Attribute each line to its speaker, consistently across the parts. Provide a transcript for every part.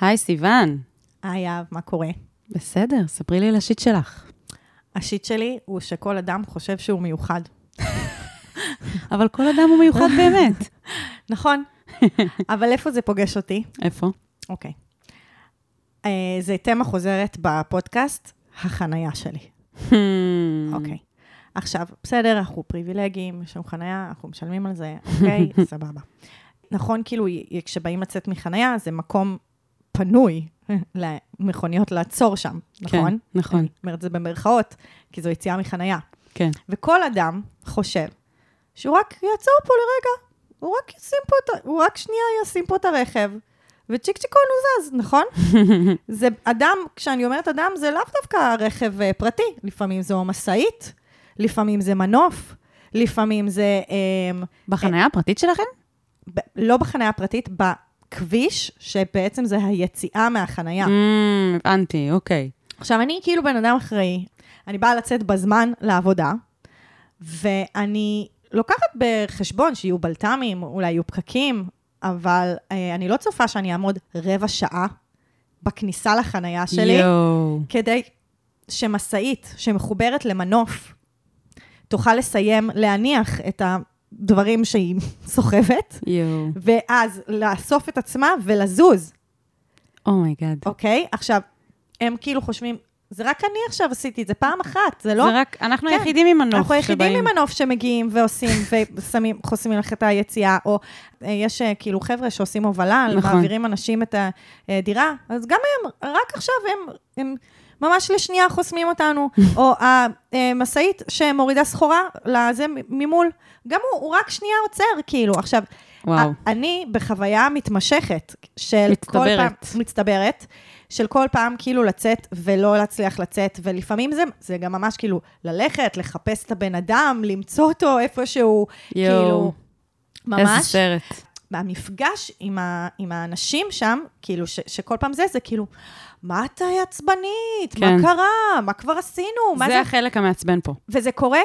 Speaker 1: היי, סיוון.
Speaker 2: היי, אהב, מה קורה?
Speaker 1: בסדר, ספרי לי על השיט שלך.
Speaker 2: השיט שלי הוא שכל אדם חושב שהוא מיוחד.
Speaker 1: אבל כל אדם הוא מיוחד באמת.
Speaker 2: נכון, אבל איפה זה פוגש אותי?
Speaker 1: איפה?
Speaker 2: אוקיי. אה, זה תמה חוזרת בפודקאסט, החנייה שלי.
Speaker 1: Hmm.
Speaker 2: אוקיי. עכשיו, בסדר, אנחנו פריבילגיים, יש לנו חנייה, אנחנו משלמים על זה, אוקיי, סבבה. נכון, כאילו, כשבאים לצאת מחנייה, זה מקום פנוי למכוניות לעצור שם, נכון?
Speaker 1: כן, נכון.
Speaker 2: אני אומרת זה במרכאות, כי זו יציאה מחנייה.
Speaker 1: כן.
Speaker 2: וכל אדם חושב שהוא רק יעצור פה לרגע, הוא רק ישים פה. הוא רק שנייה ישים פה את הרכב, וצ'יק צ'יקון הוא זז, נכון? זה אדם, כשאני אומרת אדם, זה לאו דווקא רכב אה, פרטי, לפעמים זו משאית, לפעמים זה מנוף, לפעמים זה... אה,
Speaker 1: בחניה הפרטית שלכם?
Speaker 2: ב- לא בחניה הפרטית, בכביש, שבעצם זה היציאה מהחנייה.
Speaker 1: Hmm, הבנתי, אוקיי.
Speaker 2: עכשיו, אני כאילו בן אדם אחראי, אני באה לצאת בזמן לעבודה, ואני לוקחת בחשבון שיהיו בלת"מים, אולי יהיו פקקים, אבל אה, אני לא צופה שאני אעמוד רבע שעה בכניסה לחנייה שלי,
Speaker 1: יואו.
Speaker 2: כדי שמשאית שמחוברת למנוף תוכל לסיים להניח את הדברים שהיא סוחבת. ואז לאסוף את עצמה ולזוז.
Speaker 1: Oh my God.
Speaker 2: אוקיי? עכשיו, הם כאילו חושבים, זה רק אני עכשיו עשיתי את זה פעם אחת, זה לא...
Speaker 1: זה רק, אנחנו
Speaker 2: כן.
Speaker 1: היחידים עם מנוף
Speaker 2: אנחנו היחידים. עם מנוף שמגיעים ועושים, ושמים, חוסמים לך את היציאה, או אה, יש אה, כאילו חבר'ה שעושים הובלה,
Speaker 1: נכון.
Speaker 2: מעבירים אנשים את הדירה, אז גם הם, רק עכשיו הם, הם ממש לשנייה חוסמים אותנו, או המשאית שמורידה סחורה לזה ממול, גם הוא, הוא רק שנייה עוצר, כאילו. עכשיו,
Speaker 1: וואו.
Speaker 2: אני בחוויה מתמשכת של כל פעם...
Speaker 1: מצטברת.
Speaker 2: מצטברת. של כל פעם כאילו לצאת ולא להצליח לצאת, ולפעמים זה, זה גם ממש כאילו ללכת, לחפש את הבן אדם, למצוא אותו איפשהו, כאילו,
Speaker 1: יואו. איזה
Speaker 2: ממש.
Speaker 1: סרט.
Speaker 2: והמפגש עם, ה, עם האנשים שם, כאילו, ש, שכל פעם זה, זה כאילו, מה את עצבנית?
Speaker 1: כן.
Speaker 2: מה קרה? מה כבר עשינו? מה
Speaker 1: זה החלק המעצבן פה.
Speaker 2: וזה קורה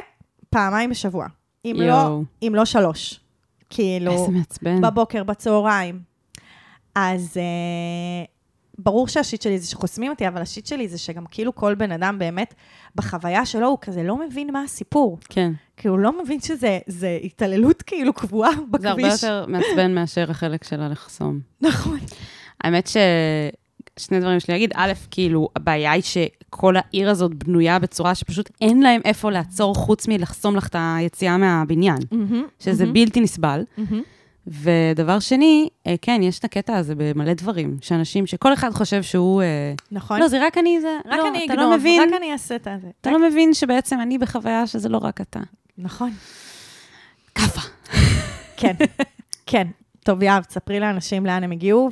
Speaker 2: פעמיים בשבוע, אם, לא. אם לא שלוש. כאילו,
Speaker 1: איזה מעצבן.
Speaker 2: בבוקר, בצהריים. אז אה, ברור שהשיט שלי זה שחוסמים אותי, אבל השיט שלי זה שגם כאילו כל בן אדם באמת, בחוויה שלו, הוא כזה לא מבין מה הסיפור.
Speaker 1: כן.
Speaker 2: כי הוא לא מבין שזה זה התעללות כאילו קבועה בכביש.
Speaker 1: זה הרבה יותר מעצבן מאשר החלק של הלחסום.
Speaker 2: נכון.
Speaker 1: האמת ששני דברים יש לי להגיד. א', כאילו, הבעיה היא שכל העיר הזאת בנויה בצורה שפשוט אין להם איפה לעצור חוץ מלחסום לך את היציאה מהבניין, שזה בלתי נסבל. ודבר שני, אה, כן, יש את הקטע הזה במלא דברים, שאנשים, שכל אחד חושב שהוא... אה,
Speaker 2: נכון.
Speaker 1: לא, זה רק אני, זה...
Speaker 2: רק
Speaker 1: לא,
Speaker 2: אני אגנוב,
Speaker 1: לא מבין,
Speaker 2: רק אני אעשה את זה.
Speaker 1: אתה לא מבין שבעצם אני בחוויה שזה לא רק אתה.
Speaker 2: נכון.
Speaker 1: כאפה.
Speaker 2: כן, כן. טוב, יהב, תספרי לאנשים לאן הם הגיעו,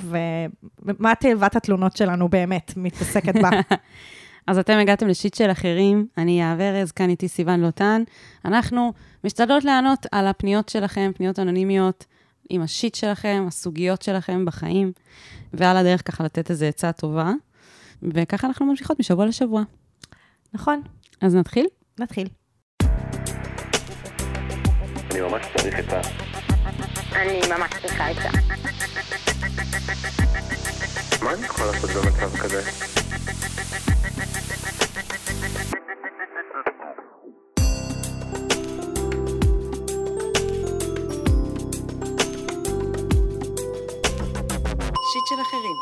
Speaker 2: ומה תיבת התלונות שלנו באמת מתעסקת בה.
Speaker 1: אז אתם הגעתם לשיט של אחרים, אני יהב ארז, כאן איתי סיוון לוטן. אנחנו משתדלות לענות על הפניות שלכם, פניות אנונימיות, עם השיט שלכם, הסוגיות שלכם בחיים, ועל הדרך ככה לתת איזו עצה טובה. וככה אנחנו ממשיכות משבוע לשבוע.
Speaker 2: נכון,
Speaker 1: אז נתחיל?
Speaker 2: נתחיל.
Speaker 3: אני ממש צריך את ה...
Speaker 4: אני ממש צריכה את זה.
Speaker 3: מה אני יכול לעשות במצב כזה?
Speaker 1: שיט של אחרים.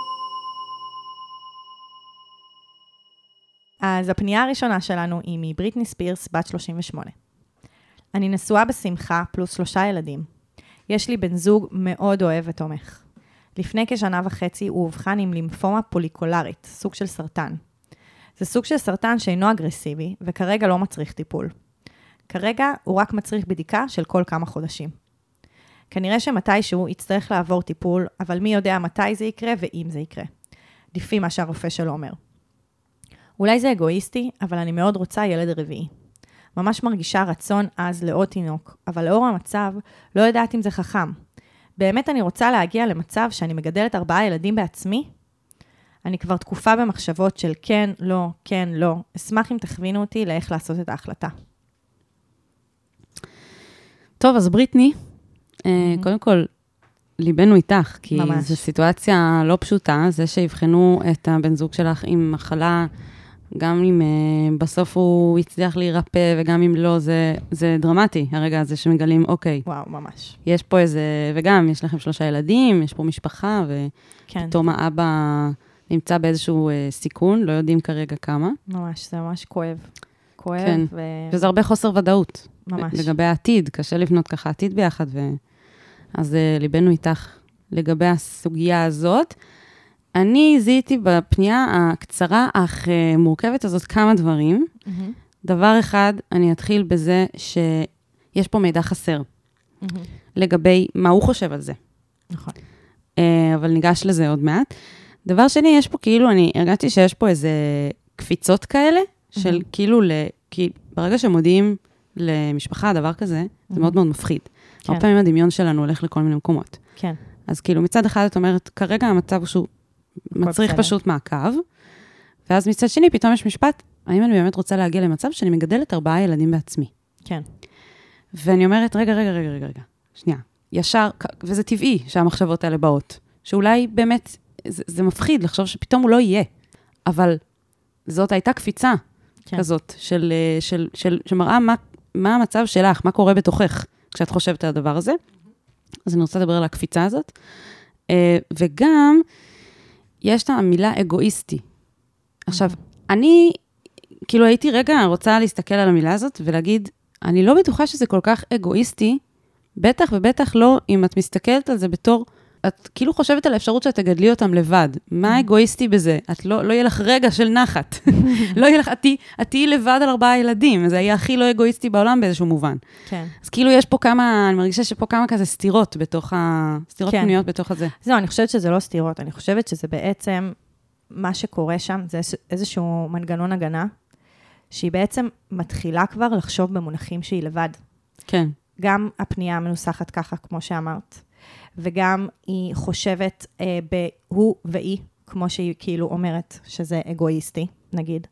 Speaker 2: אז הפנייה הראשונה שלנו היא מבריטני ספירס, בת 38. אני נשואה בשמחה, פלוס שלושה ילדים. יש לי בן זוג מאוד אוהב ותומך. לפני כשנה וחצי הוא אובחן עם לימפומה פוליקולרית, סוג של סרטן. זה סוג של סרטן שאינו אגרסיבי, וכרגע לא מצריך טיפול. כרגע הוא רק מצריך בדיקה של כל כמה חודשים. כנראה שמתישהו יצטרך לעבור טיפול, אבל מי יודע מתי זה יקרה ואם זה יקרה. לפי מה שהרופא שלו אומר. אולי זה אגואיסטי, אבל אני מאוד רוצה ילד רביעי. ממש מרגישה רצון עז לעוד תינוק, אבל לאור המצב, לא יודעת אם זה חכם. באמת אני רוצה להגיע למצב שאני מגדלת ארבעה ילדים בעצמי? אני כבר תקופה במחשבות של כן, לא, כן, לא. אשמח אם תכווינו אותי לאיך לעשות את ההחלטה.
Speaker 1: טוב, אז בריטני, אה, קודם כל, ליבנו איתך, כי
Speaker 2: ממש.
Speaker 1: זו סיטואציה לא פשוטה, זה שיבחנו את הבן זוג שלך עם מחלה, גם אם uh, בסוף הוא הצליח להירפא, וגם אם לא, זה, זה דרמטי, הרגע הזה שמגלים, אוקיי,
Speaker 2: וואו, ממש.
Speaker 1: יש פה איזה, וגם, יש לכם שלושה ילדים, יש פה משפחה,
Speaker 2: כן,
Speaker 1: ופתאום האבא נמצא באיזשהו uh, סיכון, לא יודעים כרגע כמה,
Speaker 2: ממש, זה ממש כואב. כואב,
Speaker 1: כן.
Speaker 2: ו...
Speaker 1: וזה הרבה חוסר ודאות.
Speaker 2: ממש.
Speaker 1: לגבי העתיד, קשה לבנות ככה עתיד ביחד, ו... אז uh, ליבנו איתך לגבי הסוגיה הזאת. אני זיהיתי בפנייה הקצרה אך uh, מורכבת הזאת כמה דברים.
Speaker 2: מהמם,
Speaker 1: דבר אחד, אני אתחיל בזה שיש פה מידע חסר
Speaker 2: מהמם.
Speaker 1: לגבי מה הוא חושב על זה,
Speaker 2: נכון.
Speaker 1: uh, אבל ניגש לזה עוד מעט. דבר שני, יש פה כאילו, אני הרגשתי שיש פה איזה קפיצות כאלה, של
Speaker 2: מהמם.
Speaker 1: כאילו, ל... כי ברגע שמודיעים למשפחה דבר כזה, זה
Speaker 2: מהמם.
Speaker 1: מאוד מאוד מפחיד.
Speaker 2: כן.
Speaker 1: הרבה פעמים הדמיון שלנו הולך לכל מיני מקומות.
Speaker 2: כן,
Speaker 1: אז כאילו, מצד אחד את אומרת, כרגע המצב הוא שהוא מצריך
Speaker 2: בסדר.
Speaker 1: פשוט מעקב, ואז מצד שני, פתאום יש משפט, האם אני באמת רוצה להגיע למצב שאני מגדלת ארבעה ילדים בעצמי?
Speaker 2: כן.
Speaker 1: ואני אומרת, רגע, רגע, רגע, רגע, רגע, שנייה. ישר, וזה טבעי שהמחשבות האלה באות, שאולי באמת, זה, זה מפחיד לחשוב שפתאום הוא לא יהיה, אבל זאת הייתה קפיצה
Speaker 2: כן.
Speaker 1: כזאת, של, אה, של, של, שמראה מה, מה המצב שלך, מה קורה בתוכך כשאת חושבת על הדבר הזה. אז אני רוצה לדבר על הקפיצה הזאת. אה, וגם, יש את המילה אגואיסטי. עכשיו, אני, כאילו הייתי רגע רוצה להסתכל על המילה הזאת ולהגיד, אני לא בטוחה שזה כל כך אגואיסטי, בטח ובטח לא אם את מסתכלת על זה בתור, את כאילו חושבת על האפשרות שאת תגדלי אותם לבד. מה אגואיסטי בזה? את לא, לא יהיה לך רגע של נחת. לא יהיה לך, את תהיי- לבד על ארבעה ילדים, זה יהיה הכי לא אגואיסטי בעולם באיזשהו מובן.
Speaker 2: כן.
Speaker 1: אז כאילו יש פה כמה, אני מרגישה שפה כמה כזה סתירות בתוך ה... סתירות
Speaker 2: כן.
Speaker 1: פנימיות בתוך הזה.
Speaker 2: זהו, אני חושבת שזה לא סתירות, אני חושבת שזה בעצם, מה שקורה שם, זה איז- איזשהו מנגנון הגנה, שהיא בעצם מתחילה כבר לחשוב במונחים שהיא לבד.
Speaker 1: כן,
Speaker 2: גם הפנייה מנוסחת ככה, כמו שאמרת, וגם היא חושבת אה, בהוא והיא, כמו שהיא כאילו אומרת, שזה אגואיסטי, נגיד,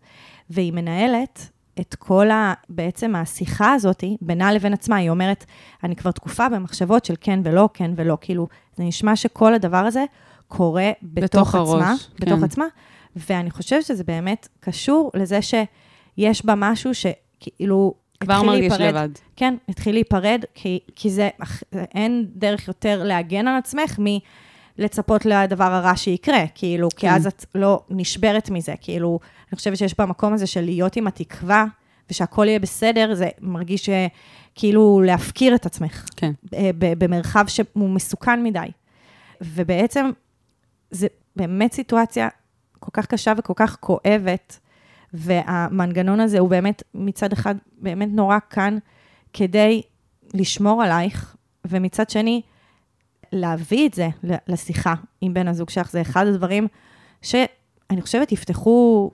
Speaker 2: והיא מנהלת את כל ה... בעצם השיחה הזאת בינה לבין עצמה, היא אומרת, אני כבר תקופה במחשבות של כן ולא, כן ולא, כאילו, זה נשמע שכל הדבר הזה קורה בתוך,
Speaker 1: בתוך הראש,
Speaker 2: עצמה,
Speaker 1: כן.
Speaker 2: בתוך עצמה, ואני חושבת שזה באמת קשור לזה שיש בה משהו שכאילו...
Speaker 1: כבר מרגיש
Speaker 2: להיפרד.
Speaker 1: לבד.
Speaker 2: כן, התחיל להיפרד, כי, כי זה, אין דרך יותר להגן על עצמך מלצפות לדבר הרע שיקרה, כאילו, כי
Speaker 1: כן.
Speaker 2: אז את לא נשברת מזה, כאילו, אני חושבת שיש במקום הזה של להיות עם התקווה, ושהכול יהיה בסדר, זה מרגיש ש- כאילו להפקיר את עצמך,
Speaker 1: כן.
Speaker 2: ב- במרחב שהוא מסוכן מדי. ובעצם, זה באמת סיטואציה כל כך קשה וכל כך כואבת, והמנגנון הזה הוא באמת, מצד אחד, באמת נורא כאן כדי לשמור עלייך, ומצד שני, להביא את זה לשיחה עם בן הזוג שלך, זה אחד הדברים שאני חושבת יפתחו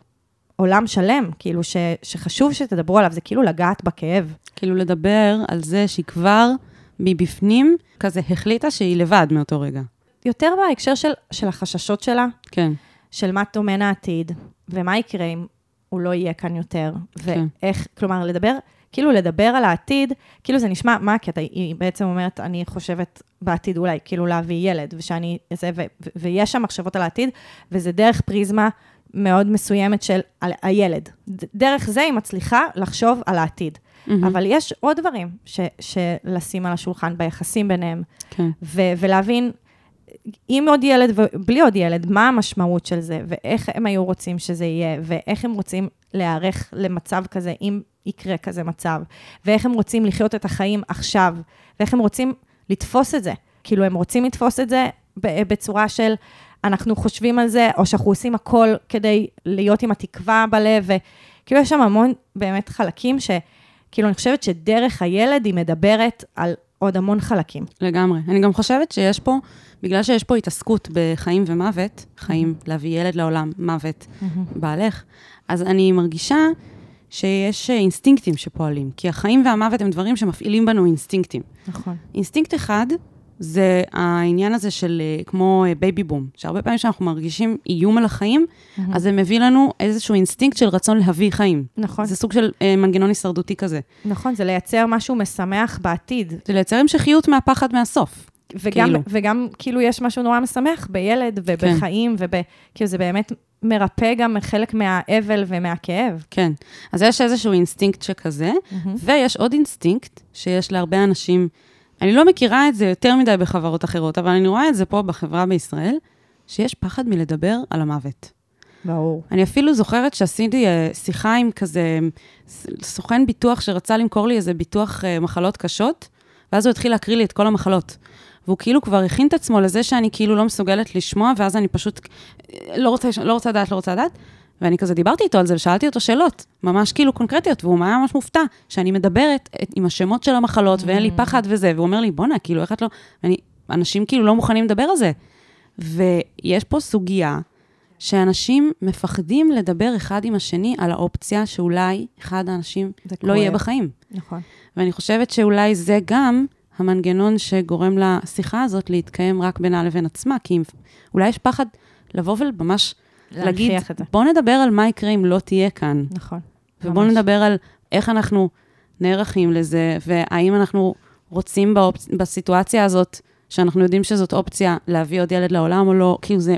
Speaker 2: עולם שלם, כאילו ש, שחשוב שתדברו עליו, זה כאילו לגעת בכאב.
Speaker 1: כאילו לדבר על זה שהיא כבר מבפנים כזה החליטה שהיא לבד מאותו רגע.
Speaker 2: יותר בהקשר של, של החששות שלה,
Speaker 1: כן,
Speaker 2: של מה טומן העתיד, ומה יקרה אם הוא לא יהיה כאן יותר,
Speaker 1: כן.
Speaker 2: ואיך, כלומר, לדבר, כאילו לדבר על העתיד, כאילו זה נשמע, מה הקטע? היא בעצם אומרת, אני חושבת בעתיד אולי, כאילו להביא ילד, ושאני, זה, ו, ו, ויש שם מחשבות על העתיד, וזה דרך פריזמה מאוד מסוימת של על הילד. דרך זה היא מצליחה לחשוב על העתיד.
Speaker 1: מהמם.
Speaker 2: אבל יש עוד דברים ש, שלשים על השולחן ביחסים ביניהם,
Speaker 1: כן.
Speaker 2: ו- ולהבין, עם עוד ילד ובלי עוד ילד, מה המשמעות של זה, ואיך הם היו רוצים שזה יהיה, ואיך הם רוצים להיערך למצב כזה, אם יקרה כזה מצב, ואיך הם רוצים לחיות את החיים עכשיו, ואיך הם רוצים לתפוס את זה. כאילו, הם רוצים לתפוס את זה בצורה של, אנחנו חושבים על זה, או שאנחנו עושים הכל כדי להיות עם התקווה בלב, וכאילו, יש שם המון באמת חלקים ש... כאילו, אני חושבת שדרך הילד היא מדברת על עוד המון חלקים.
Speaker 1: לגמרי. אני גם חושבת שיש פה, בגלל שיש פה התעסקות בחיים ומוות, חיים, להביא ילד לעולם, מוות, בעלך, אז אני מרגישה שיש אינסטינקטים שפועלים, כי החיים והמוות הם דברים שמפעילים בנו אינסטינקטים.
Speaker 2: נכון.
Speaker 1: אינסטינקט אחד זה העניין הזה של אה, כמו בייבי בום, שהרבה פעמים כשאנחנו מרגישים איום על החיים, אז זה מביא לנו איזשהו אינסטינקט של רצון להביא חיים.
Speaker 2: נכון.
Speaker 1: זה סוג של אה, מנגנון הישרדותי כזה.
Speaker 2: נכון, זה לייצר משהו משמח בעתיד.
Speaker 1: זה לייצר המשכיות מהפחד מהסוף.
Speaker 2: וגם,
Speaker 1: כאילו.
Speaker 2: וגם כאילו יש משהו נורא משמח בילד ובחיים, וב... כאילו זה באמת מרפא גם חלק מהאבל ומהכאב.
Speaker 1: כן. אז יש איזשהו אינסטינקט שכזה, ויש עוד אינסטינקט שיש להרבה אנשים, אני לא מכירה את זה יותר מדי בחברות אחרות, אבל אני רואה את זה פה בחברה בישראל, שיש פחד מלדבר על המוות.
Speaker 2: ברור.
Speaker 1: אני אפילו זוכרת שעשיתי אה, שיחה עם כזה ס- סוכן ביטוח שרצה למכור לי איזה ביטוח אה, מחלות קשות, ואז הוא התחיל להקריא לי את כל המחלות. והוא כאילו כבר הכין את עצמו לזה שאני כאילו לא מסוגלת לשמוע, ואז אני פשוט לא רוצה, לא רוצה לדעת, לא רוצה לדעת. ואני כזה דיברתי איתו על זה ושאלתי אותו שאלות, ממש כאילו קונקרטיות, והוא היה ממש מופתע שאני מדברת עם השמות של המחלות ואין לי פחד וזה, והוא אומר לי, בואנה, כאילו, איך את לא... ואני, אנשים כאילו לא מוכנים לדבר על זה. ויש פה סוגיה שאנשים מפחדים לדבר אחד עם השני על האופציה שאולי אחד האנשים לא יהיה. בחיים.
Speaker 2: נכון.
Speaker 1: ואני חושבת שאולי זה גם המנגנון שגורם לשיחה הזאת להתקיים רק בינה לבין עצמה, כי אם- אולי יש פחד לבוא וממש להגיד. בוא נדבר על מה יקרה אם לא תהיה כאן,
Speaker 2: נכון.
Speaker 1: ובוא
Speaker 2: ממש.
Speaker 1: נדבר על איך אנחנו נערכים לזה, והאם אנחנו רוצים באופ... בסיטואציה הזאת, שאנחנו יודעים שזאת אופציה להביא עוד ילד לעולם או לא, כאילו זה,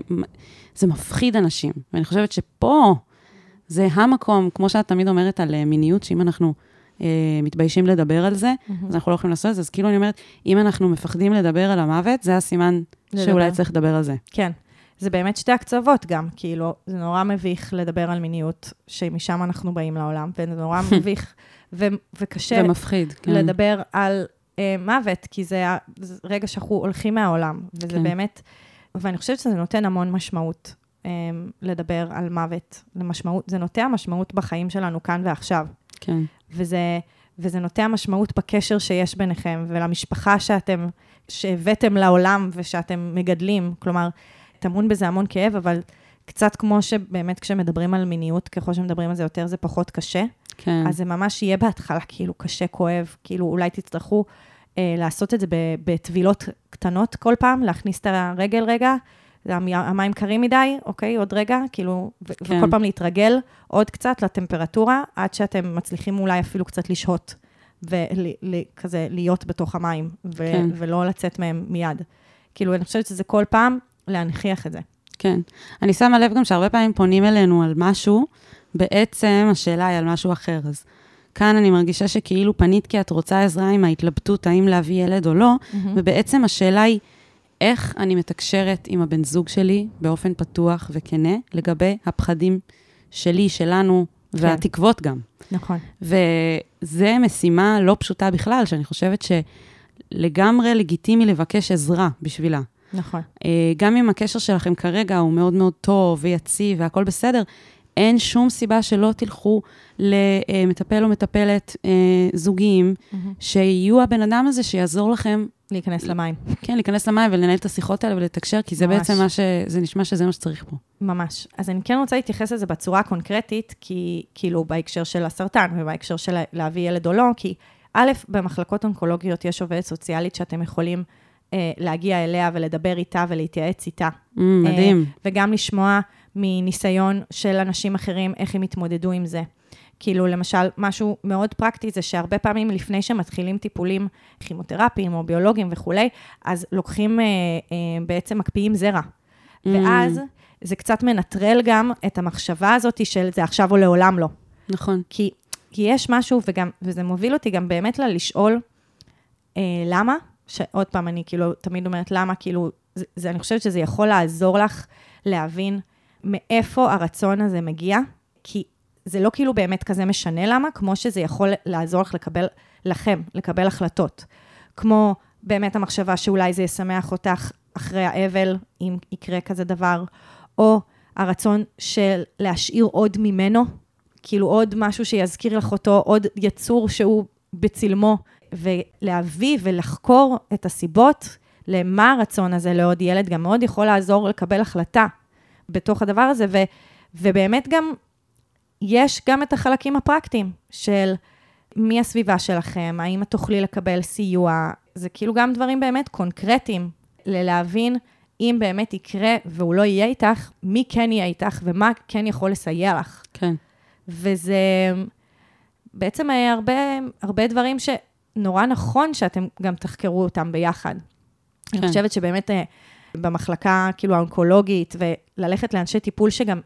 Speaker 1: זה מפחיד אנשים. ואני חושבת שפה זה המקום, כמו שאת תמיד אומרת על אה, מיניות, שאם אנחנו מתביישים לדבר על זה, אז אנחנו לא יכולים לעשות את זה. אז כאילו אני אומרת, אם אנחנו מפחדים לדבר על המוות, זה הסימן
Speaker 2: לדבר.
Speaker 1: שאולי צריך לדבר על זה.
Speaker 2: כן. זה באמת שתי הקצוות גם, כאילו, זה נורא מביך לדבר על מיניות, שמשם אנחנו באים לעולם, וזה נורא מביך ו- וקשה
Speaker 1: ומפחיד, כן.
Speaker 2: לדבר על אה, מוות, כי זה, זה רגע שאנחנו הולכים מהעולם, וזה
Speaker 1: כן.
Speaker 2: באמת, ואני חושבת שזה נותן המון משמעות אה, לדבר על מוות, למשמעות, זה נוטע משמעות בחיים שלנו כאן ועכשיו,
Speaker 1: כן,
Speaker 2: וזה, וזה נוטע משמעות בקשר שיש ביניכם, ולמשפחה שאתם, שהבאתם לעולם ושאתם מגדלים, כלומר, טמון בזה המון כאב, אבל קצת כמו שבאמת כשמדברים על מיניות, ככל שמדברים על זה יותר, זה פחות קשה.
Speaker 1: כן.
Speaker 2: אז זה ממש יהיה בהתחלה כאילו קשה, כואב, כאילו אולי תצטרכו אה, לעשות את זה בטבילות קטנות כל פעם, להכניס את הרגל רגע, המים קרים מדי, אוקיי, עוד רגע, כאילו,
Speaker 1: כן.
Speaker 2: וכל פעם להתרגל עוד קצת לטמפרטורה, עד שאתם מצליחים אולי אפילו קצת לשהות, וכזה להיות בתוך המים, ו-
Speaker 1: כן.
Speaker 2: ולא לצאת מהם מיד. כאילו, אני חושבת שזה כל פעם להנכיח את זה.
Speaker 1: כן. אני שמה לב גם שהרבה פעמים פונים אלינו על משהו, בעצם השאלה היא על משהו אחר. אז כאן אני מרגישה שכאילו פנית כי את רוצה עזרה עם ההתלבטות האם להביא ילד או לא, ובעצם השאלה היא, איך אני מתקשרת עם הבן זוג שלי באופן פתוח וכנה לגבי הפחדים שלי, שלנו, והתקוות גם.
Speaker 2: נכון.
Speaker 1: וזה משימה לא פשוטה בכלל, שאני חושבת שלגמרי לגיטימי לבקש עזרה בשבילה.
Speaker 2: נכון.
Speaker 1: אה, גם אם הקשר שלכם כרגע הוא מאוד מאוד טוב ויציב והכול בסדר, אין שום סיבה שלא תלכו למטפל או מטפלת אה, זוגיים, שיהיו הבן אדם הזה שיעזור לכם,
Speaker 2: להיכנס למים.
Speaker 1: כן, להיכנס למים ולנהל את השיחות האלה ולתקשר, כי זה
Speaker 2: ממש.
Speaker 1: בעצם מה ש... זה נשמע שזה מה שצריך פה.
Speaker 2: ממש. אז אני כן רוצה להתייחס לזה בצורה הקונקרטית, כי כאילו בהקשר של הסרטן ובהקשר של להביא ילד או לא, כי א', במחלקות אונקולוגיות יש עובדת סוציאלית שאתם יכולים אה, להגיע אליה ולדבר איתה ולהתייעץ איתה.
Speaker 1: Mm, מדהים.
Speaker 2: אה, וגם לשמוע מניסיון של אנשים אחרים, איך הם התמודדו עם זה. כאילו, למשל, משהו מאוד פרקטי זה שהרבה פעמים לפני שמתחילים טיפולים כימותרפיים או ביולוגיים וכולי, אז לוקחים, אה, אה, בעצם מקפיאים זרע. ואז זה קצת מנטרל גם את המחשבה הזאת של זה עכשיו או לעולם לא.
Speaker 1: נכון.
Speaker 2: כי, כי יש משהו, וגם, וזה מוביל אותי גם באמת ללשאול אה, למה, שעוד פעם, אני כאילו תמיד אומרת למה, כאילו, זה, זה, אני חושבת שזה יכול לעזור לך להבין מאיפה הרצון הזה מגיע, כי זה לא כאילו באמת כזה משנה למה, כמו שזה יכול לעזור לך לקבל, לכם, לקבל החלטות. כמו באמת המחשבה שאולי זה ישמח אותך אחרי האבל, אם יקרה כזה דבר, או הרצון של להשאיר עוד ממנו, כאילו עוד משהו שיזכיר לך אותו, עוד יצור שהוא בצלמו, ולהביא ולחקור את הסיבות למה הרצון הזה לעוד ילד, גם מאוד יכול לעזור לקבל החלטה בתוך הדבר הזה, ו, ובאמת גם יש גם את החלקים הפרקטיים של מי הסביבה שלכם, האם את תוכלי לקבל סיוע, זה כאילו גם דברים באמת קונקרטיים, ללהבין אם באמת יקרה והוא לא יהיה איתך, מי כן יהיה איתך ומה כן יכול לסייע לך.
Speaker 1: כן.
Speaker 2: וזה בעצם הרבה, הרבה דברים שנורא נכון שאתם גם תחקרו אותם ביחד. אני
Speaker 1: כן.
Speaker 2: חושבת שבאמת אה, במחלקה, כאילו, האונקולוגית, וללכת לאנשי טיפול שגם,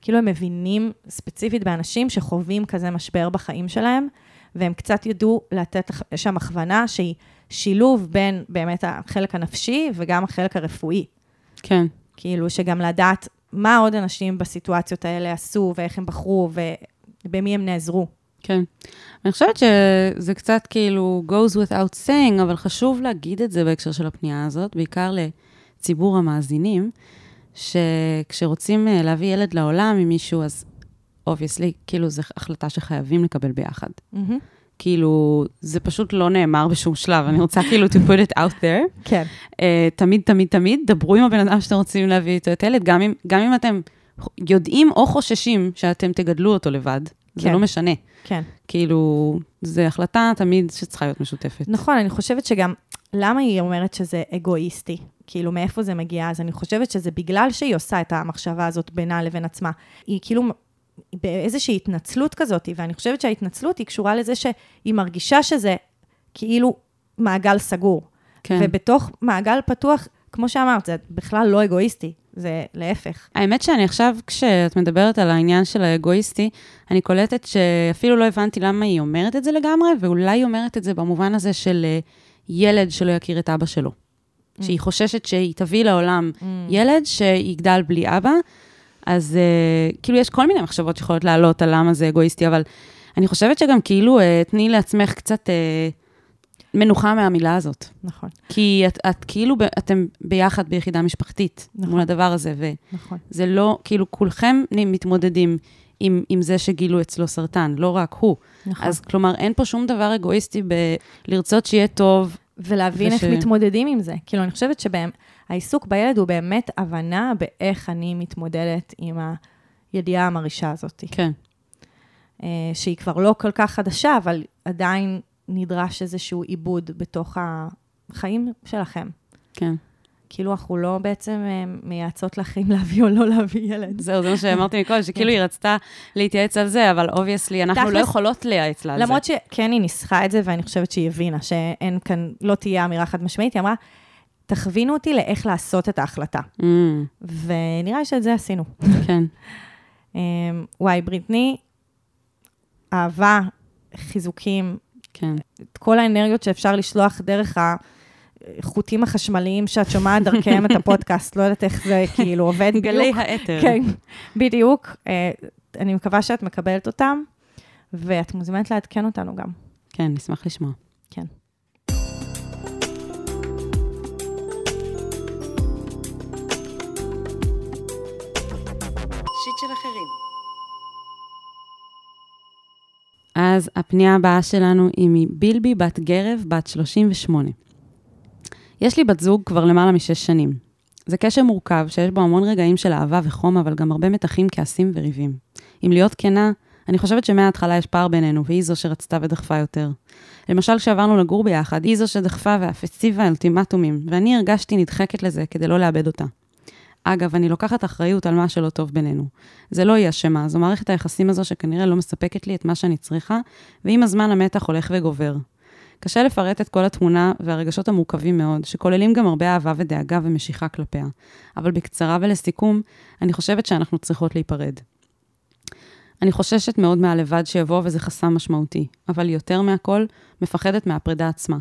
Speaker 2: כאילו, הם מבינים ספציפית באנשים שחווים כזה משבר בחיים שלהם, והם קצת ידעו לתת שם הכוונה שהיא שילוב בין באמת החלק הנפשי וגם החלק הרפואי.
Speaker 1: כן.
Speaker 2: כאילו, שגם לדעת מה עוד אנשים בסיטואציות האלה עשו, ואיך הם בחרו, ובמי הם נעזרו.
Speaker 1: כן. אני חושבת שזה קצת כאילו goes without saying, אבל חשוב להגיד את זה בהקשר של הפנייה הזאת, בעיקר לציבור המאזינים, שכשרוצים אה, להביא ילד לעולם עם מישהו, אז Obviously, כאילו זו החלטה שחייבים לקבל ביחד. כאילו, זה פשוט לא נאמר בשום שלב, אני רוצה כאילו to put it out there.
Speaker 2: כן.
Speaker 1: אה, תמיד, תמיד, תמיד, דברו עם הבן אדם שאתם רוצים להביא איתו את הילד, גם אם, גם אם אתם יודעים או חוששים שאתם תגדלו אותו לבד, זה
Speaker 2: כן.
Speaker 1: לא משנה.
Speaker 2: כן.
Speaker 1: כאילו, זו החלטה תמיד שצריכה להיות משותפת.
Speaker 2: נכון, אני חושבת שגם, למה היא אומרת שזה אגואיסטי? כאילו, מאיפה זה מגיע? אז אני חושבת שזה בגלל שהיא עושה את המחשבה הזאת בינה לבין עצמה. היא כאילו באיזושהי התנצלות כזאת, ואני חושבת שההתנצלות היא קשורה לזה שהיא מרגישה שזה כאילו מעגל סגור.
Speaker 1: כן.
Speaker 2: ובתוך מעגל פתוח, כמו שאמרת, זה בכלל לא אגואיסטי, זה להפך.
Speaker 1: האמת שאני עכשיו, כשאת מדברת על העניין של האגואיסטי, אני קולטת שאפילו לא הבנתי למה היא אומרת את זה לגמרי, ואולי היא אומרת את זה במובן הזה של אה, ילד שלא יכיר את אבא שלו. שהיא חוששת שהיא תביא לעולם ילד שיגדל בלי אבא, אז uh, כאילו יש כל מיני מחשבות שיכולות לעלות על למה זה אגואיסטי, אבל אני חושבת שגם כאילו, uh, תני לעצמך קצת uh, מנוחה מהמילה הזאת.
Speaker 2: נכון,
Speaker 1: כי את, את כאילו, אתם ביחד ביחידה משפחתית
Speaker 2: נכון.
Speaker 1: מול הדבר הזה, וזה
Speaker 2: נכון.
Speaker 1: לא, כאילו, כולכם מתמודדים עם, עם זה שגילו אצלו סרטן, לא רק הוא.
Speaker 2: נכון.
Speaker 1: אז כלומר, אין פה שום דבר אגואיסטי בלרצות שיהיה טוב.
Speaker 2: ולהבין איך
Speaker 1: וש-
Speaker 2: מתמודדים עם זה. כאילו, אני חושבת שהעיסוק בילד הוא באמת הבנה באיך אני מתמודדת עם הידיעה המרעישה הזאת.
Speaker 1: כן,
Speaker 2: אה, שהיא כבר לא כל כך חדשה, אבל עדיין נדרש איזשהו עיבוד בתוך החיים שלכם.
Speaker 1: כן.
Speaker 2: כאילו, אנחנו לא בעצם אה, מייעצות לך אם להביא או לא להביא ילד.
Speaker 1: זהו, זה מה שאמרתי מקודם, שכאילו היא רצתה להתייעץ על זה, אבל obviously, אנחנו לא יכולות לייעץ לה על זה.
Speaker 2: למרות שכן היא ניסחה את זה, ואני חושבת שהיא הבינה שאין כאן, לא תהיה אמירה חד משמעית, היא אמרה, תכווינו אותי לאיך לעשות את ההחלטה.
Speaker 1: Mm,
Speaker 2: ונראה לי שאת זה עשינו.
Speaker 1: כן,
Speaker 2: אמ, וואי, בריטני, אהבה, חיזוקים,
Speaker 1: כן.
Speaker 2: את כל האנרגיות שאפשר לשלוח דרך החוטים החשמליים שאת שומעת דרכיהם את הפודקאסט, לא יודעת איך זה כאילו עובד בדיוק.
Speaker 1: גלי האתר.
Speaker 2: כן, בדיוק. אה, אני מקווה שאת מקבלת אותם, ואת מוזמנת לעדכן אותנו גם.
Speaker 1: כן, נשמח לשמוע.
Speaker 2: כן.
Speaker 1: אז הפנייה הבאה שלנו היא מבילבי בת גרב, בת 38. יש לי בת זוג כבר למעלה משש שנים. זה קשר מורכב שיש בו המון רגעים של אהבה וחום, אבל גם הרבה מתחים, כעסים וריבים. אם להיות כנה, אני חושבת שמההתחלה יש פער בינינו, והיא זו שרצתה ודחפה יותר. למשל, כשעברנו לגור ביחד, היא זו שדחפה ואף הציבה אולטימטומים, ואני הרגשתי נדחקת לזה כדי לא לאבד אותה. אגב, אני לוקחת אחריות על מה שלא טוב בינינו. זה לא היא אשמה, זו מערכת היחסים הזו שכנראה לא מספקת לי את מה שאני צריכה, ועם הזמן המתח הולך וגובר. קשה לפרט את כל התמונה והרגשות המורכבים מאוד, שכוללים גם הרבה אהבה ודאגה ומשיכה כלפיה. אבל בקצרה ולסיכום, אני חושבת שאנחנו צריכות להיפרד. אני חוששת מאוד מהלבד שיבוא וזה חסם משמעותי, אבל יותר מהכל, מפחדת מהפרידה עצמה.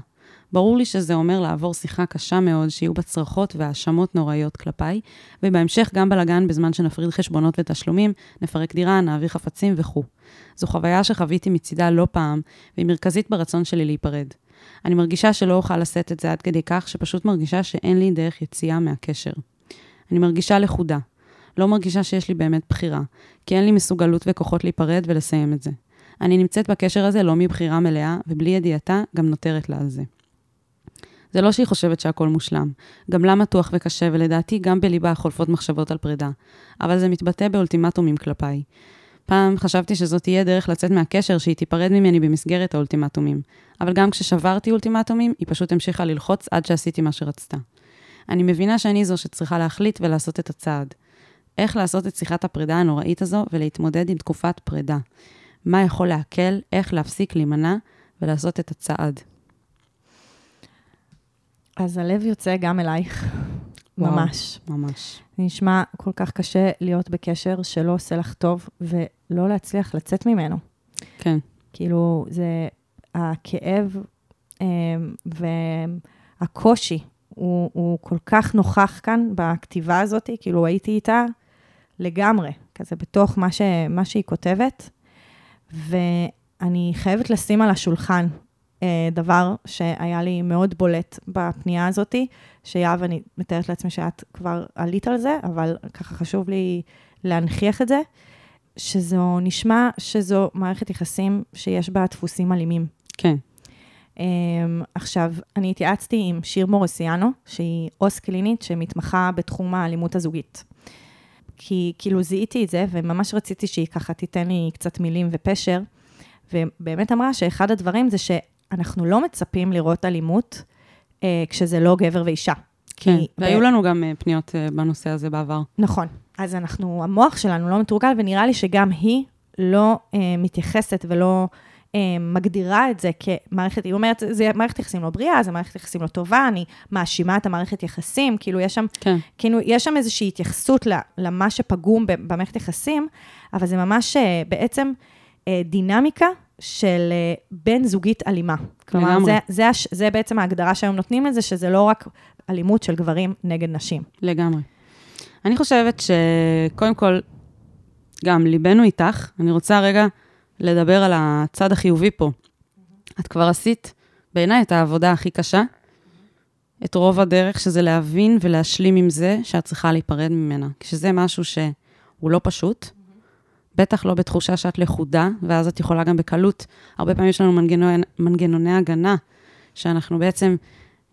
Speaker 1: ברור לי שזה אומר לעבור שיחה קשה מאוד, שיהיו בה צרחות והאשמות נוראיות כלפיי, ובהמשך גם בלאגן בזמן שנפריד חשבונות ותשלומים, נפרק דירה, נעביר חפצים וכו'. זו חוויה שחוויתי מצידה לא פעם, והיא מרכזית ברצון שלי להיפרד. אני מרגישה שלא אוכל לשאת את זה עד כדי כך, שפשוט מרגישה שאין לי דרך יציאה מהקשר. אני מרגישה לכודה. לא מרגישה שיש לי באמת בחירה, כי אין לי מסוגלות וכוחות להיפרד ולסיים את זה. אני נמצאת בקשר הזה לא מבחירה מלאה, ובלי ידיעתה גם נותרת לה על זה. זה לא שהיא חושבת שהכל מושלם. גם לה מתוח וקשה, ולדעתי גם בליבה חולפות מחשבות על פרידה. אבל זה מתבטא באולטימטומים כלפיי. פעם חשבתי שזאת תהיה דרך לצאת מהקשר, שהיא תיפרד ממני במסגרת האולטימטומים. אבל גם כששברתי אולטימטומים, היא פשוט המשיכה ללחוץ עד שעשיתי מה שרצתה. אני מבינה שאני זו שצריכה להחליט ולעשות את הצעד. איך לעשות את שיחת הפרידה הנוראית הזו ולהתמודד עם תקופת פרידה. מה יכול להקל, איך להפסיק להימנע ולעשות את הצעד.
Speaker 2: אז הלב יוצא גם אלייך,
Speaker 1: וואו.
Speaker 2: ממש.
Speaker 1: ממש.
Speaker 2: זה נשמע כל כך קשה להיות בקשר שלא עושה לך טוב ולא להצליח לצאת ממנו.
Speaker 1: כן.
Speaker 2: כאילו, זה הכאב אה, והקושי, הוא, הוא כל כך נוכח כאן בכתיבה הזאת, כאילו הייתי איתה לגמרי, כזה בתוך מה, ש, מה שהיא כותבת, ואני חייבת לשים על השולחן דבר שהיה לי מאוד בולט בפנייה הזאת, שיהב, אני מתארת לעצמי שאת כבר עלית על זה, אבל ככה חשוב לי להנכיח את זה, שזו נשמע שזו מערכת יחסים שיש בה דפוסים אלימים.
Speaker 1: כן.
Speaker 2: Um, עכשיו, אני התייעצתי עם שיר מורוסיאנו, שהיא עו"ס קלינית שמתמחה בתחום האלימות הזוגית. כי כאילו זיהיתי את זה, וממש רציתי שהיא ככה תיתן לי קצת מילים ופשר, ובאמת אמרה שאחד הדברים זה שאנחנו לא מצפים לראות אלימות uh, כשזה לא גבר ואישה.
Speaker 1: כן, והיו
Speaker 2: ב-
Speaker 1: לנו גם אה, פניות אה, בנושא הזה בעבר.
Speaker 2: נכון. אז אנחנו, המוח שלנו לא מתורגל, ונראה לי שגם היא לא אה, מתייחסת ולא אה, מגדירה את זה כמערכת, היא אומרת, זה מערכת יחסים לא בריאה, זה מערכת יחסים לא טובה, אני מאשימה את המערכת יחסים, כאילו יש שם,
Speaker 1: כן.
Speaker 2: כאילו יש שם איזושהי התייחסות למה שפגום במערכת יחסים, אבל זה ממש אה, בעצם אה, דינמיקה של אה, בן זוגית אלימה. כלומר,
Speaker 1: לגמרי.
Speaker 2: זה, זה, הש- זה בעצם ההגדרה שהיום נותנים לזה, שזה לא רק אלימות של גברים נגד נשים.
Speaker 1: לגמרי. אני חושבת שקודם כל, גם ליבנו איתך, אני רוצה רגע לדבר על הצד החיובי פה. את כבר עשית, בעיניי, את העבודה הכי קשה, את רוב הדרך, שזה להבין ולהשלים עם זה שאת צריכה להיפרד ממנה. שזה משהו שהוא לא פשוט, בטח לא בתחושה שאת לכודה, ואז את יכולה גם בקלות, הרבה פעמים יש לנו מנגנוני, מנגנוני הגנה, שאנחנו בעצם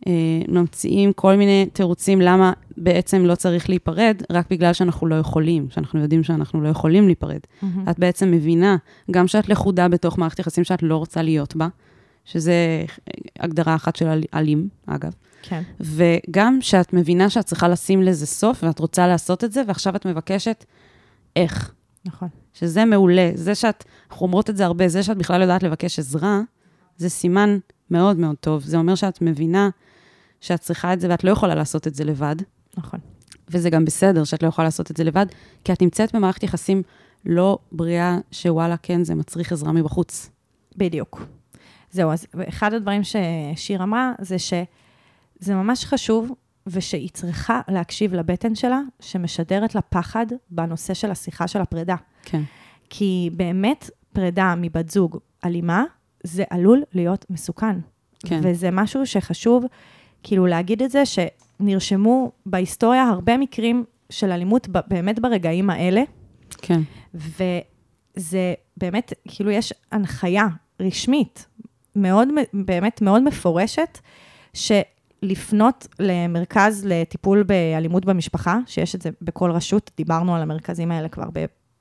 Speaker 1: אה, ממציאים כל מיני תירוצים למה בעצם לא צריך להיפרד, רק בגלל שאנחנו לא יכולים, שאנחנו יודעים שאנחנו לא יכולים להיפרד.
Speaker 2: מהמם.
Speaker 1: את בעצם מבינה גם שאת לכודה בתוך מערכת יחסים שאת לא רוצה להיות בה, שזה הגדרה אחת של אל- אלים, אגב.
Speaker 2: כן.
Speaker 1: וגם שאת מבינה שאת צריכה לשים לזה סוף, ואת רוצה לעשות את זה, ועכשיו את מבקשת איך.
Speaker 2: נכון.
Speaker 1: שזה מעולה. זה שאת, אנחנו אומרות את זה הרבה, זה שאת בכלל יודעת לבקש עזרה, זה סימן מאוד מאוד טוב. זה אומר שאת מבינה שאת צריכה את זה, ואת לא יכולה לעשות את זה לבד,
Speaker 2: נכון.
Speaker 1: וזה גם בסדר שאת לא יכולה לעשות את זה לבד, כי את נמצאת במערכת יחסים לא בריאה, שוואלה, כן, זה מצריך עזרה מבחוץ.
Speaker 2: בדיוק. זהו, אז אחד הדברים ששיר אמרה, זה שזה ממש חשוב, ושהיא צריכה להקשיב לבטן שלה, שמשדרת לה פחד בנושא של השיחה של הפרידה.
Speaker 1: כן.
Speaker 2: כי באמת, פרידה מבת זוג אלימה, זה עלול להיות מסוכן.
Speaker 1: כן.
Speaker 2: וזה משהו שחשוב, כאילו, להגיד את זה, שנרשמו בהיסטוריה הרבה מקרים של אלימות באמת ברגעים האלה,
Speaker 1: כן.
Speaker 2: וזה באמת, כאילו, יש הנחיה רשמית, מאוד, באמת מאוד מפורשת, שלפנות למרכז לטיפול באלימות במשפחה, שיש את זה בכל רשות, דיברנו על המרכזים האלה כבר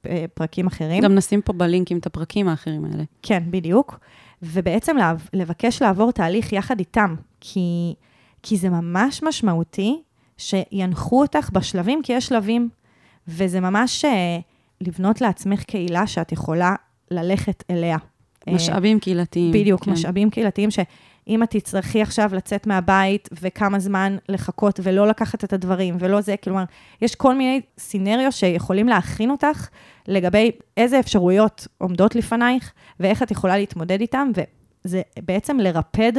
Speaker 2: בפרקים אחרים.
Speaker 1: גם נשים פה בלינקים את הפרקים האחרים האלה.
Speaker 2: כן, בדיוק. ובעצם לבקש לעבור תהליך יחד איתם, כי, כי זה ממש משמעותי שינחו אותך בשלבים, כי יש שלבים, וזה ממש אה, לבנות לעצמך קהילה שאת יכולה ללכת אליה. אה,
Speaker 1: משאבים קהילתיים.
Speaker 2: בדיוק,
Speaker 1: כן.
Speaker 2: משאבים קהילתיים שאם את תצטרכי עכשיו לצאת מהבית וכמה זמן לחכות ולא לקחת את הדברים ולא זה, כלומר, יש כל מיני סינריו שיכולים להכין אותך לגבי איזה אפשרויות עומדות לפנייך ואיך את יכולה להתמודד איתם, וזה בעצם לרפד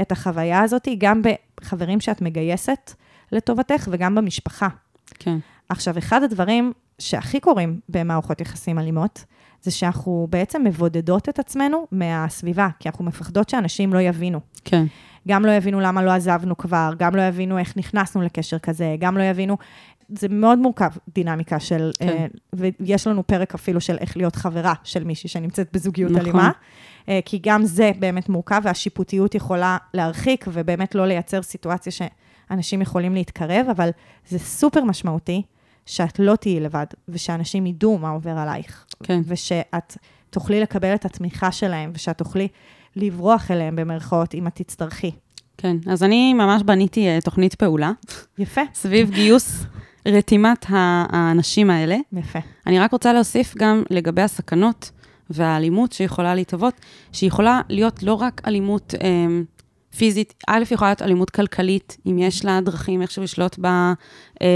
Speaker 2: את החוויה הזאת גם בחברים שאת מגייסת לטובתך וגם במשפחה.
Speaker 1: כן.
Speaker 2: עכשיו, אחד הדברים שהכי קורים במערכות יחסים אלימות, זה שאנחנו בעצם מבודדות את עצמנו מהסביבה, כי אנחנו מפחדות שאנשים לא יבינו.
Speaker 1: כן.
Speaker 2: גם לא יבינו למה לא עזבנו כבר, גם לא יבינו איך נכנסנו לקשר כזה, גם לא יבינו... זה מאוד מורכב, דינמיקה של...
Speaker 1: כן.
Speaker 2: אה, ויש לנו פרק אפילו של איך להיות חברה של מישהי שנמצאת בזוגיות
Speaker 1: נכון.
Speaker 2: אלימה, אה, כי גם זה באמת מורכב, והשיפוטיות יכולה להרחיק, ובאמת לא לייצר סיטואציה שאנשים יכולים להתקרב, אבל זה סופר משמעותי שאת לא תהיי לבד, ושאנשים ידעו מה עובר עלייך.
Speaker 1: כן.
Speaker 2: ושאת תוכלי לקבל את התמיכה שלהם, ושאת תוכלי לברוח אליהם במרכאות אם את תצטרכי.
Speaker 1: כן. אז אני ממש בניתי אה, תוכנית פעולה
Speaker 2: יפה,
Speaker 1: סביב גיוס רתימת האנשים האלה.
Speaker 2: יפה.
Speaker 1: אני רק רוצה להוסיף גם לגבי הסכנות והאלימות שיכולה להתהוות, שהיא יכולה להיות לא רק אלימות אה, פיזית, א', יכולה להיות אלימות כלכלית, אם יש לה דרכים איכשהו לשלוט בה אה,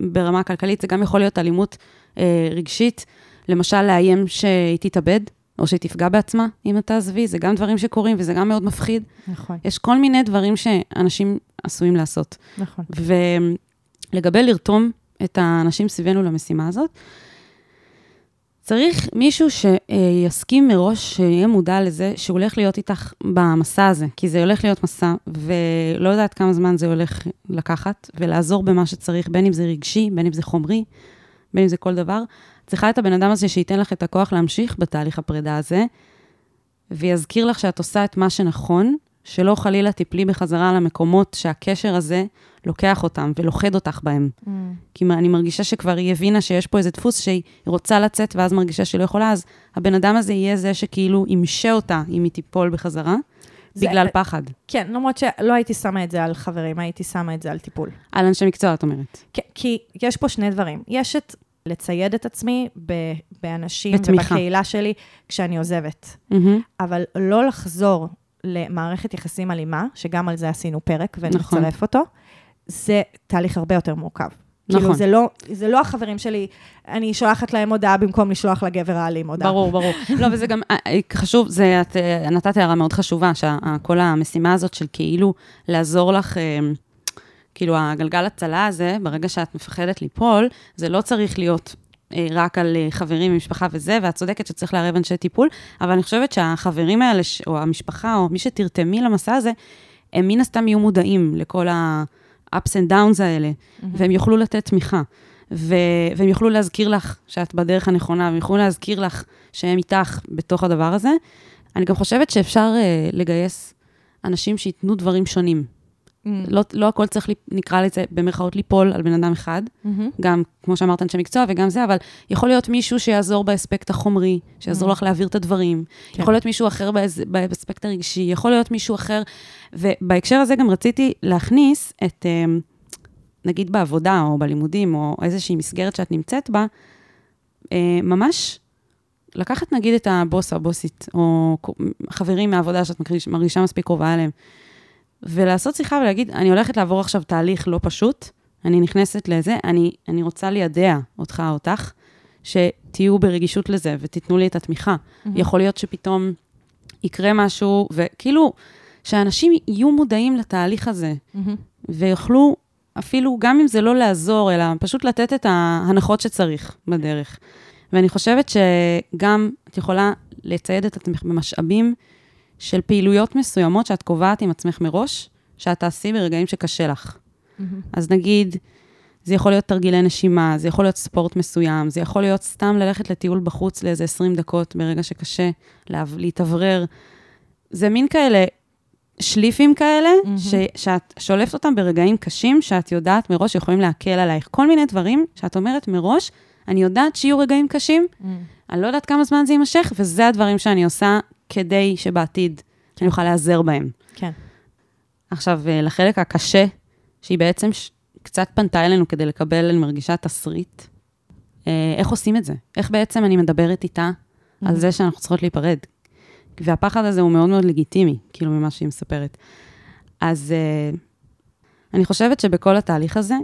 Speaker 1: ברמה הכלכלית, זה גם יכול להיות אלימות אה, רגשית, למשל לאיים שהיא תתאבד, או שהיא תפגע בעצמה אם אתה תעזבי, זה גם דברים שקורים וזה גם מאוד מפחיד.
Speaker 2: נכון,
Speaker 1: יש כל מיני דברים שאנשים עשויים לעשות.
Speaker 2: נכון.
Speaker 1: ולגבי לרתום את האנשים סביבנו למשימה הזאת, צריך מישהו שיסכים מראש, שיהיה מודע לזה שהוא הולך להיות איתך במסע הזה, כי זה הולך להיות מסע, ולא יודעת כמה זמן זה הולך לקחת, ולעזור במה שצריך, בין אם זה רגשי, בין אם זה חומרי, בין אם זה כל דבר. צריכה את הבן אדם הזה שייתן לך את הכוח להמשיך בתהליך הפרידה הזה, ויזכיר לך שאת עושה את מה שנכון, שלא חלילה תיפלי בחזרה למקומות שהקשר הזה לוקח אותם ולוכד אותך בהם.
Speaker 2: Mm.
Speaker 1: כי אני מרגישה שכבר היא הבינה שיש פה איזה דפוס שהיא רוצה לצאת, ואז מרגישה שהיא לא יכולה, אז הבן אדם הזה יהיה זה שכאילו ימשה אותה אם היא תיפול בחזרה,
Speaker 2: זה-
Speaker 1: בגלל פחד.
Speaker 2: כן, למרות שלא הייתי שמה את זה על חברים, הייתי שמה את זה על טיפול.
Speaker 1: על אנשי מקצוע, את אומרת.
Speaker 2: כי- כי יש פה שני דברים. יש את לצייד את עצמי ב- באנשים
Speaker 1: בתמיכה.
Speaker 2: ובקהילה שלי כשאני עוזבת,
Speaker 1: מהמם.
Speaker 2: אבל לא לחזור למערכת יחסים אלימה, שגם על זה עשינו פרק
Speaker 1: נכון.
Speaker 2: ונצרף אותו, זה תהליך הרבה יותר מורכב.
Speaker 1: נכון.
Speaker 2: כאילו, זה לא, זה לא החברים שלי, אני שולחת להם הודעה במקום לשלוח לגבר האלים הודעה.
Speaker 1: ברור, ברור. לא, וזה גם אה, אה, חשוב, זה, את אה, נתת הערה מאוד חשובה, שכל המשימה הזאת של כאילו לעזור לך, כאילו הגלגל הצלה הזה, ברגע שאת מפחדת ליפול, זה לא צריך להיות רק על אה, חברים ומשפחה וזה, ואת צודקת שצריך לערב אנשי טיפול, אבל אני חושבת שהחברים האלה, או המשפחה, או מי שתרתמי למסע הזה, הם מן הסתם יהיו מודעים לכל ה-ups and downs האלה, והם יוכלו לתת תמיכה. ו- והם יוכלו להזכיר לך שאת בדרך הנכונה, והם יוכלו להזכיר לך שהם איתך בתוך הדבר הזה. אני גם חושבת שאפשר uh, לגייס אנשים שייתנו דברים שונים.
Speaker 2: Mm.
Speaker 1: לא, לא הכל צריך, נקרא לזה, במרכאות, ליפול על בן אדם אחד.
Speaker 2: מהמם.
Speaker 1: גם, כמו שאמרת, אנשי מקצוע וגם זה, אבל יכול להיות מישהו שיעזור באספקט החומרי, שיעזור
Speaker 2: Mm.
Speaker 1: לך להעביר את הדברים.
Speaker 2: כן.
Speaker 1: יכול להיות מישהו אחר באיז- באספקט הרגשי, יכול להיות מישהו אחר. ובהקשר הזה גם רציתי להכניס את, אמ, נגיד בעבודה או בלימודים, או איזושהי מסגרת שאת נמצאת בה, אה, ממש לקחת נגיד את הבוס או הבוסית, או חברים מהעבודה שאת מרגיש- מרגישה מספיק קרובה אליהם, ולעשות שיחה ולהגיד, אני הולכת לעבור עכשיו תהליך לא פשוט, אני נכנסת לזה, אני, אני רוצה לידע אותך או אותך, שתהיו ברגישות לזה ותיתנו לי את התמיכה.
Speaker 2: Mm-hmm.
Speaker 1: יכול להיות שפתאום יקרה משהו, וכאילו, שאנשים יהיו מודעים לתהליך הזה,
Speaker 2: מהמם.
Speaker 1: ויוכלו, אפילו, גם אם זה לא לעזור, אלא פשוט לתת את ההנחות שצריך בדרך. ואני חושבת שגם את יכולה לצייד את עצמך במשאבים של פעילויות מסוימות שאת קובעת עם עצמך מראש, שאת תעשי ברגעים שקשה לך.
Speaker 2: מהמם.
Speaker 1: אז נגיד, זה יכול להיות תרגילי נשימה, זה יכול להיות ספורט מסוים, זה יכול להיות סתם ללכת לטיול בחוץ לאיזה 20 דקות ברגע שקשה, לה, להתאוורר. זה מין כאלה שליפים כאלה,
Speaker 2: מהמם.
Speaker 1: ש, שאת שולפת אותם ברגעים קשים, שאת יודעת מראש שיכולים להקל עלייך. כל מיני דברים שאת אומרת מראש, אני יודעת שיהיו רגעים קשים,
Speaker 2: מהמם.
Speaker 1: אני לא יודעת כמה זמן זה יימשך, וזה הדברים שאני עושה כדי שבעתיד אני אוכל להיעזר בהם.
Speaker 2: כן.
Speaker 1: עכשיו, אה, לחלק הקשה, שהיא בעצם ש... קצת פנתה אלינו כדי לקבל, אני מרגישה, תסריט. אה, איך עושים את זה? איך בעצם אני מדברת איתה על זה שאנחנו צריכות להיפרד? והפחד הזה הוא מאוד מאוד לגיטימי, כאילו, ממה שהיא מספרת. אז אה, אני חושבת שבכל התהליך הזה,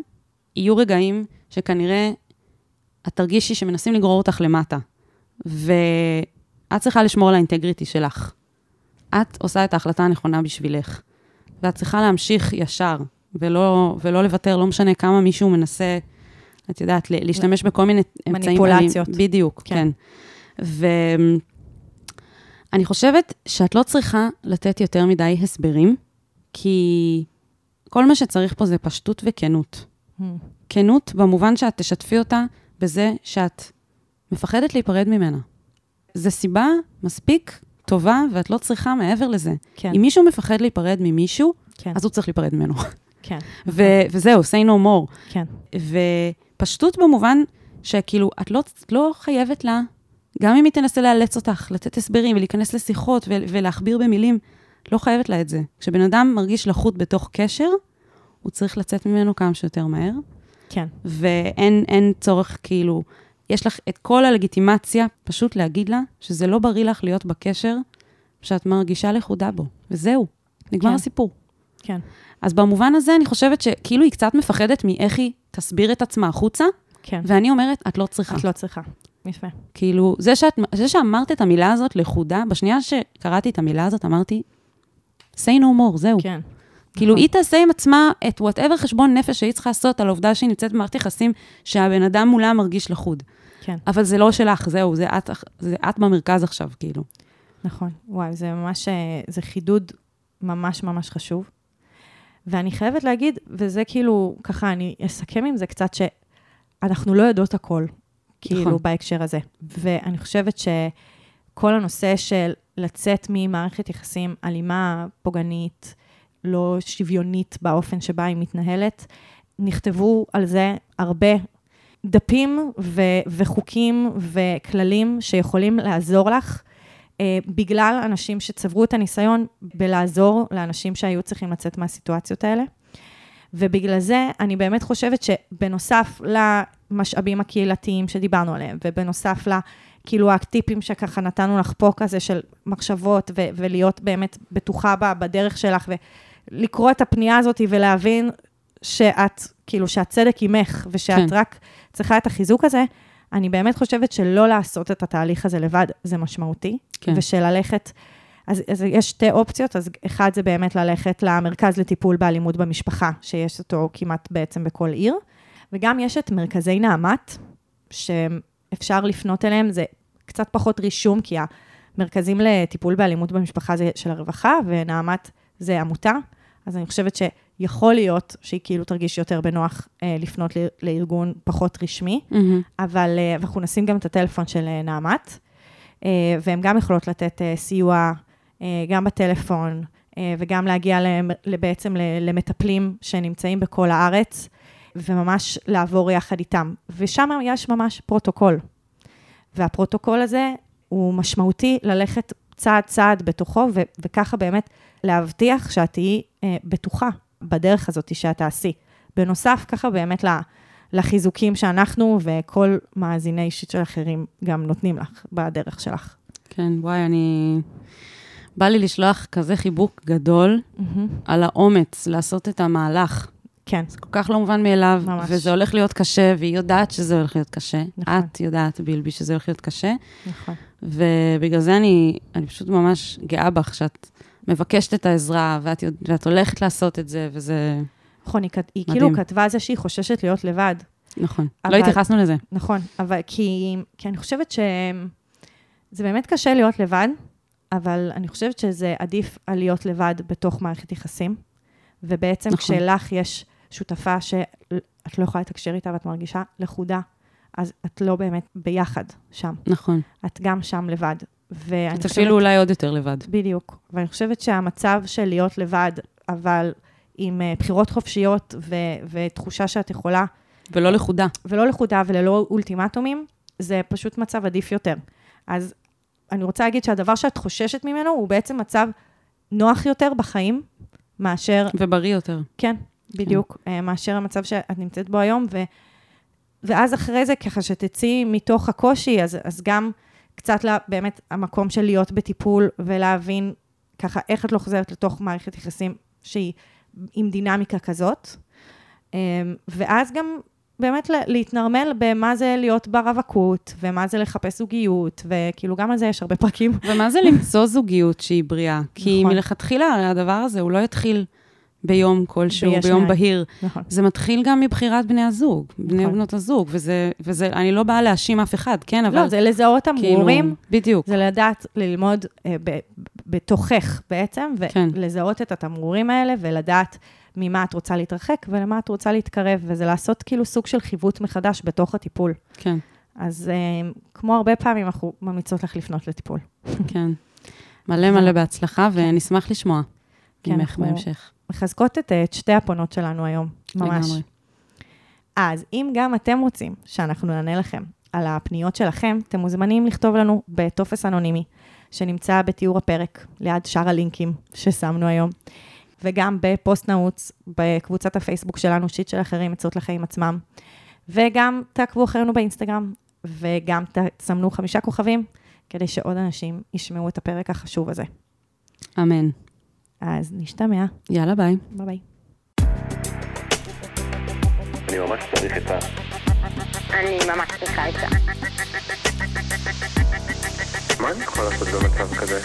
Speaker 1: יהיו רגעים שכנראה את תרגישי שמנסים לגרור אותך למטה, ואת צריכה לשמור על האינטגריטי שלך. את עושה את ההחלטה הנכונה בשבילך, ואת צריכה להמשיך ישר, ולא, ולא לוותר, לא משנה כמה מישהו מנסה, את יודעת, להשתמש בכל מיני אמצעים.
Speaker 2: מניפולציות.
Speaker 1: אלים- בדיוק,
Speaker 2: כן.
Speaker 1: כן. ואני חושבת שאת לא צריכה לתת יותר מדי הסברים, כי כל מה שצריך פה זה פשטות וכנות.
Speaker 2: מהמם.
Speaker 1: כנות במובן שאת תשתפי אותה בזה שאת מפחדת להיפרד ממנה. זו סיבה מספיק טובה, ואת לא צריכה מעבר לזה.
Speaker 2: כן.
Speaker 1: אם מישהו מפחד להיפרד ממישהו,
Speaker 2: כן.
Speaker 1: אז הוא צריך להיפרד ממנו.
Speaker 2: כן.
Speaker 1: ו- וזהו, say no more.
Speaker 2: כן.
Speaker 1: ופשטות במובן שכאילו, את לא, לא חייבת לה, גם אם היא תנסה לאלץ אותך, לתת הסברים ולהיכנס לשיחות ו- ולהכביר במילים, לא חייבת לה את זה. כשבן אדם מרגיש לחות בתוך קשר, הוא צריך לצאת ממנו כמה שיותר מהר,
Speaker 2: כן.
Speaker 1: ואין אין צורך כאילו, יש לך את כל הלגיטימציה פשוט להגיד לה שזה לא בריא לך להיות בקשר שאת מרגישה לכודה בו, וזהו. נגמר
Speaker 2: כן.
Speaker 1: הסיפור.
Speaker 2: כן.
Speaker 1: אז במובן הזה, אני חושבת שכאילו היא קצת מפחדת מאיך היא תסביר את עצמה החוצה,
Speaker 2: כן.
Speaker 1: ואני אומרת, את לא צריכה.
Speaker 2: את לא צריכה. יפה.
Speaker 1: כאילו, זה, שאת, זה שאמרת את המילה הזאת לחודה, בשנייה שקראתי את המילה הזאת, אמרתי, say no more, זהו.
Speaker 2: כן.
Speaker 1: כאילו,
Speaker 2: נכון.
Speaker 1: היא תעשה עם עצמה את וואטאבר חשבון נפש שהיא צריכה לעשות על העובדה שהיא נמצאת במערכת יחסים שהבן אדם מולה מרגיש לחוד.
Speaker 2: כן.
Speaker 1: אבל זה לא שלך, זהו, זה את, זה את במרכז עכשיו, כאילו.
Speaker 2: נכון. וואי, זה ממש, אה, זה חידוד ממש ממש חשוב. ואני חייבת להגיד, וזה כאילו, ככה, אני אסכם עם זה קצת, שאנחנו לא יודעות הכל, כאילו,
Speaker 1: נכון.
Speaker 2: בהקשר הזה. ואני חושבת שכל הנושא של לצאת ממערכת יחסים אלימה, פוגענית, לא שוויונית באופן שבה היא מתנהלת, נכתבו על זה הרבה דפים ו- וחוקים וכללים שיכולים לעזור לך, אה, בגלל אנשים שצברו את הניסיון בלעזור לאנשים שהיו צריכים לצאת מהסיטואציות האלה. ובגלל זה אני באמת חושבת שבנוסף למשאבים הקהילתיים שדיברנו עליהם, ובנוסף ל... כאילו הטיפים שככה נתנו לך פה כזה של מחשבות ו- ולהיות באמת בטוחה בדרך שלך ולקרוא את הפנייה הזאת ולהבין שאת, כאילו שהצדק עימך ושאת.
Speaker 1: כן.
Speaker 2: רק צריכה את החיזוק הזה, אני באמת חושבת שלא לעשות את התהליך הזה לבד זה משמעותי,
Speaker 1: כן.
Speaker 2: ושללכת, אז, אז יש שתי אופציות, אז אחד זה באמת ללכת למרכז לטיפול באלימות במשפחה, שיש אותו כמעט בעצם בכל עיר, וגם יש את מרכזי נעמת, שאפשר לפנות אליהם, זה קצת פחות רישום, כי המרכזים לטיפול באלימות במשפחה זה של הרווחה, ונעמת זה עמותה, אז אני חושבת שיכול להיות שהיא כאילו תרגיש יותר בנוח אה, לפנות ל- לארגון פחות רשמי,
Speaker 1: מהמם.
Speaker 2: אבל אה, אנחנו נשים גם את הטלפון של אה, נעמת, אה, והן גם יכולות לתת אה, סיוע אה, גם בטלפון, אה, וגם להגיע למ- בעצם ל- למטפלים שנמצאים בכל הארץ, וממש לעבור יחד איתם. ושם יש ממש פרוטוקול. והפרוטוקול הזה הוא משמעותי ללכת צעד צעד בתוכו, ו- וככה באמת להבטיח שאת תהיי אה, בטוחה בדרך הזאת שאת תעשי. בנוסף, ככה באמת לחיזוקים שאנחנו וכל מאזיני אישית של אחרים גם נותנים לך בדרך שלך.
Speaker 1: כן, וואי, אני... בא לי לשלוח כזה חיבוק גדול על האומץ לעשות את המהלך.
Speaker 2: כן,
Speaker 1: זה כל כך לא מובן מאליו,
Speaker 2: ממש.
Speaker 1: וזה הולך להיות קשה, והיא יודעת שזה הולך להיות קשה.
Speaker 2: נכון.
Speaker 1: את יודעת, בילבי, שזה הולך להיות קשה,
Speaker 2: נכון.
Speaker 1: ובגלל זה אני, אני פשוט ממש גאה בך, שאת מבקשת את העזרה, ואת, ואת הולכת לעשות את זה, וזה...
Speaker 2: נכון, היא, היא. כאילו כתבה על זה שהיא חוששת להיות לבד.
Speaker 1: נכון.
Speaker 2: אבל-
Speaker 1: לא התייחסנו לזה.
Speaker 2: נכון, אבל כי, כי אני חושבת שזה באמת קשה להיות לבד, אבל אני חושבת שזה עדיף על להיות לבד בתוך מערכת יחסים, ובעצם.
Speaker 1: נכון.
Speaker 2: כשלך יש שותפה שאת לא יכולה לתקשר איתה ואת מרגישה לכודה, אז את לא באמת ביחד שם,
Speaker 1: נכון.
Speaker 2: את גם שם לבד. ואני
Speaker 1: את אפילו אולי עוד יותר לבד.
Speaker 2: בדיוק. ואני חושבת שהמצב של להיות לבד, אבל עם אה, בחירות חופשיות ו- ותחושה שאת יכולה
Speaker 1: ולא לכודה.
Speaker 2: ולא לכודה וללא אולטימטומים, זה פשוט מצב עדיף יותר. אז אני רוצה להגיד שהדבר שאת חוששת ממנו הוא בעצם מצב נוח יותר בחיים, מאשר,
Speaker 1: ובריא יותר.
Speaker 2: כן, בדיוק, כן. מאשר המצב שאת נמצאת בו היום, ו, ואז אחרי זה, ככה שתצאי מתוך הקושי, אז, אז גם קצת לה, באמת המקום של להיות בטיפול ולהבין ככה איך את לא חוזרת לתוך מערכת יחסים שהיא עם דינמיקה כזאת. אמ, ואז גם באמת לה- להתנרמל במה זה להיות ברווקות, ומה זה לחפש זוגיות, וכאילו גם על זה יש הרבה פרקים.
Speaker 1: ומה זה למצוא זוגיות שהיא בריאה? כי
Speaker 2: נכון.
Speaker 1: מלכתחילה, הדבר הזה, הוא לא יתחיל ביום כלשהו,
Speaker 2: ביש
Speaker 1: ביום. בהיר.
Speaker 2: נכון.
Speaker 1: זה מתחיל גם מבחירת בני הזוג, בני
Speaker 2: נכון.
Speaker 1: ובנות הזוג, וזה, וזה, אני לא באה להאשים אף אחד, כן, אבל...
Speaker 2: לא, זה לזהות
Speaker 1: כאילו,
Speaker 2: תמרורים,
Speaker 1: בדיוק.
Speaker 2: זה לדעת ללמוד אה, ב- בתוכך בעצם,
Speaker 1: כן.
Speaker 2: ולזהות את התמרורים האלה, ולדעת ממה את רוצה להתרחק ולמה את רוצה להתקרב, וזה לעשות כאילו סוג של חיווט מחדש בתוך הטיפול.
Speaker 1: כן,
Speaker 2: אז אה, כמו הרבה פעמים, אנחנו ממליצות לך לפנות לטיפול.
Speaker 1: כן. מלא מלא בהצלחה, ונשמח לשמוע
Speaker 2: כן,
Speaker 1: ממך בהמשך.
Speaker 2: מחזקות את, אה, את שתי הפונות שלנו היום, ממש.
Speaker 1: לגמרי.
Speaker 2: אז אם גם אתם רוצים שאנחנו נענה לכם על הפניות שלכם, אתם מוזמנים לכתוב לנו בטופס אנונימי, שנמצא בתיאור הפרק, ליד שאר הלינקים ששמנו היום, וגם בפוסט נעוץ בקבוצת הפייסבוק שלנו, שיט של אחרים, עצות לחיים עצמם, וגם תעקבו אחרינו באינסטגרם, וגם תסמנו חמישה כוכבים, כדי שעוד אנשים ישמעו את הפרק החשוב הזה.
Speaker 1: אמן.
Speaker 2: אז נשתמע.
Speaker 1: יאללה, ביי.
Speaker 2: ביי ביי.
Speaker 3: אני ממש צריך את ה...
Speaker 4: אני ממש צריכה עצה.
Speaker 3: מה אני יכול לעשות במצב כזה?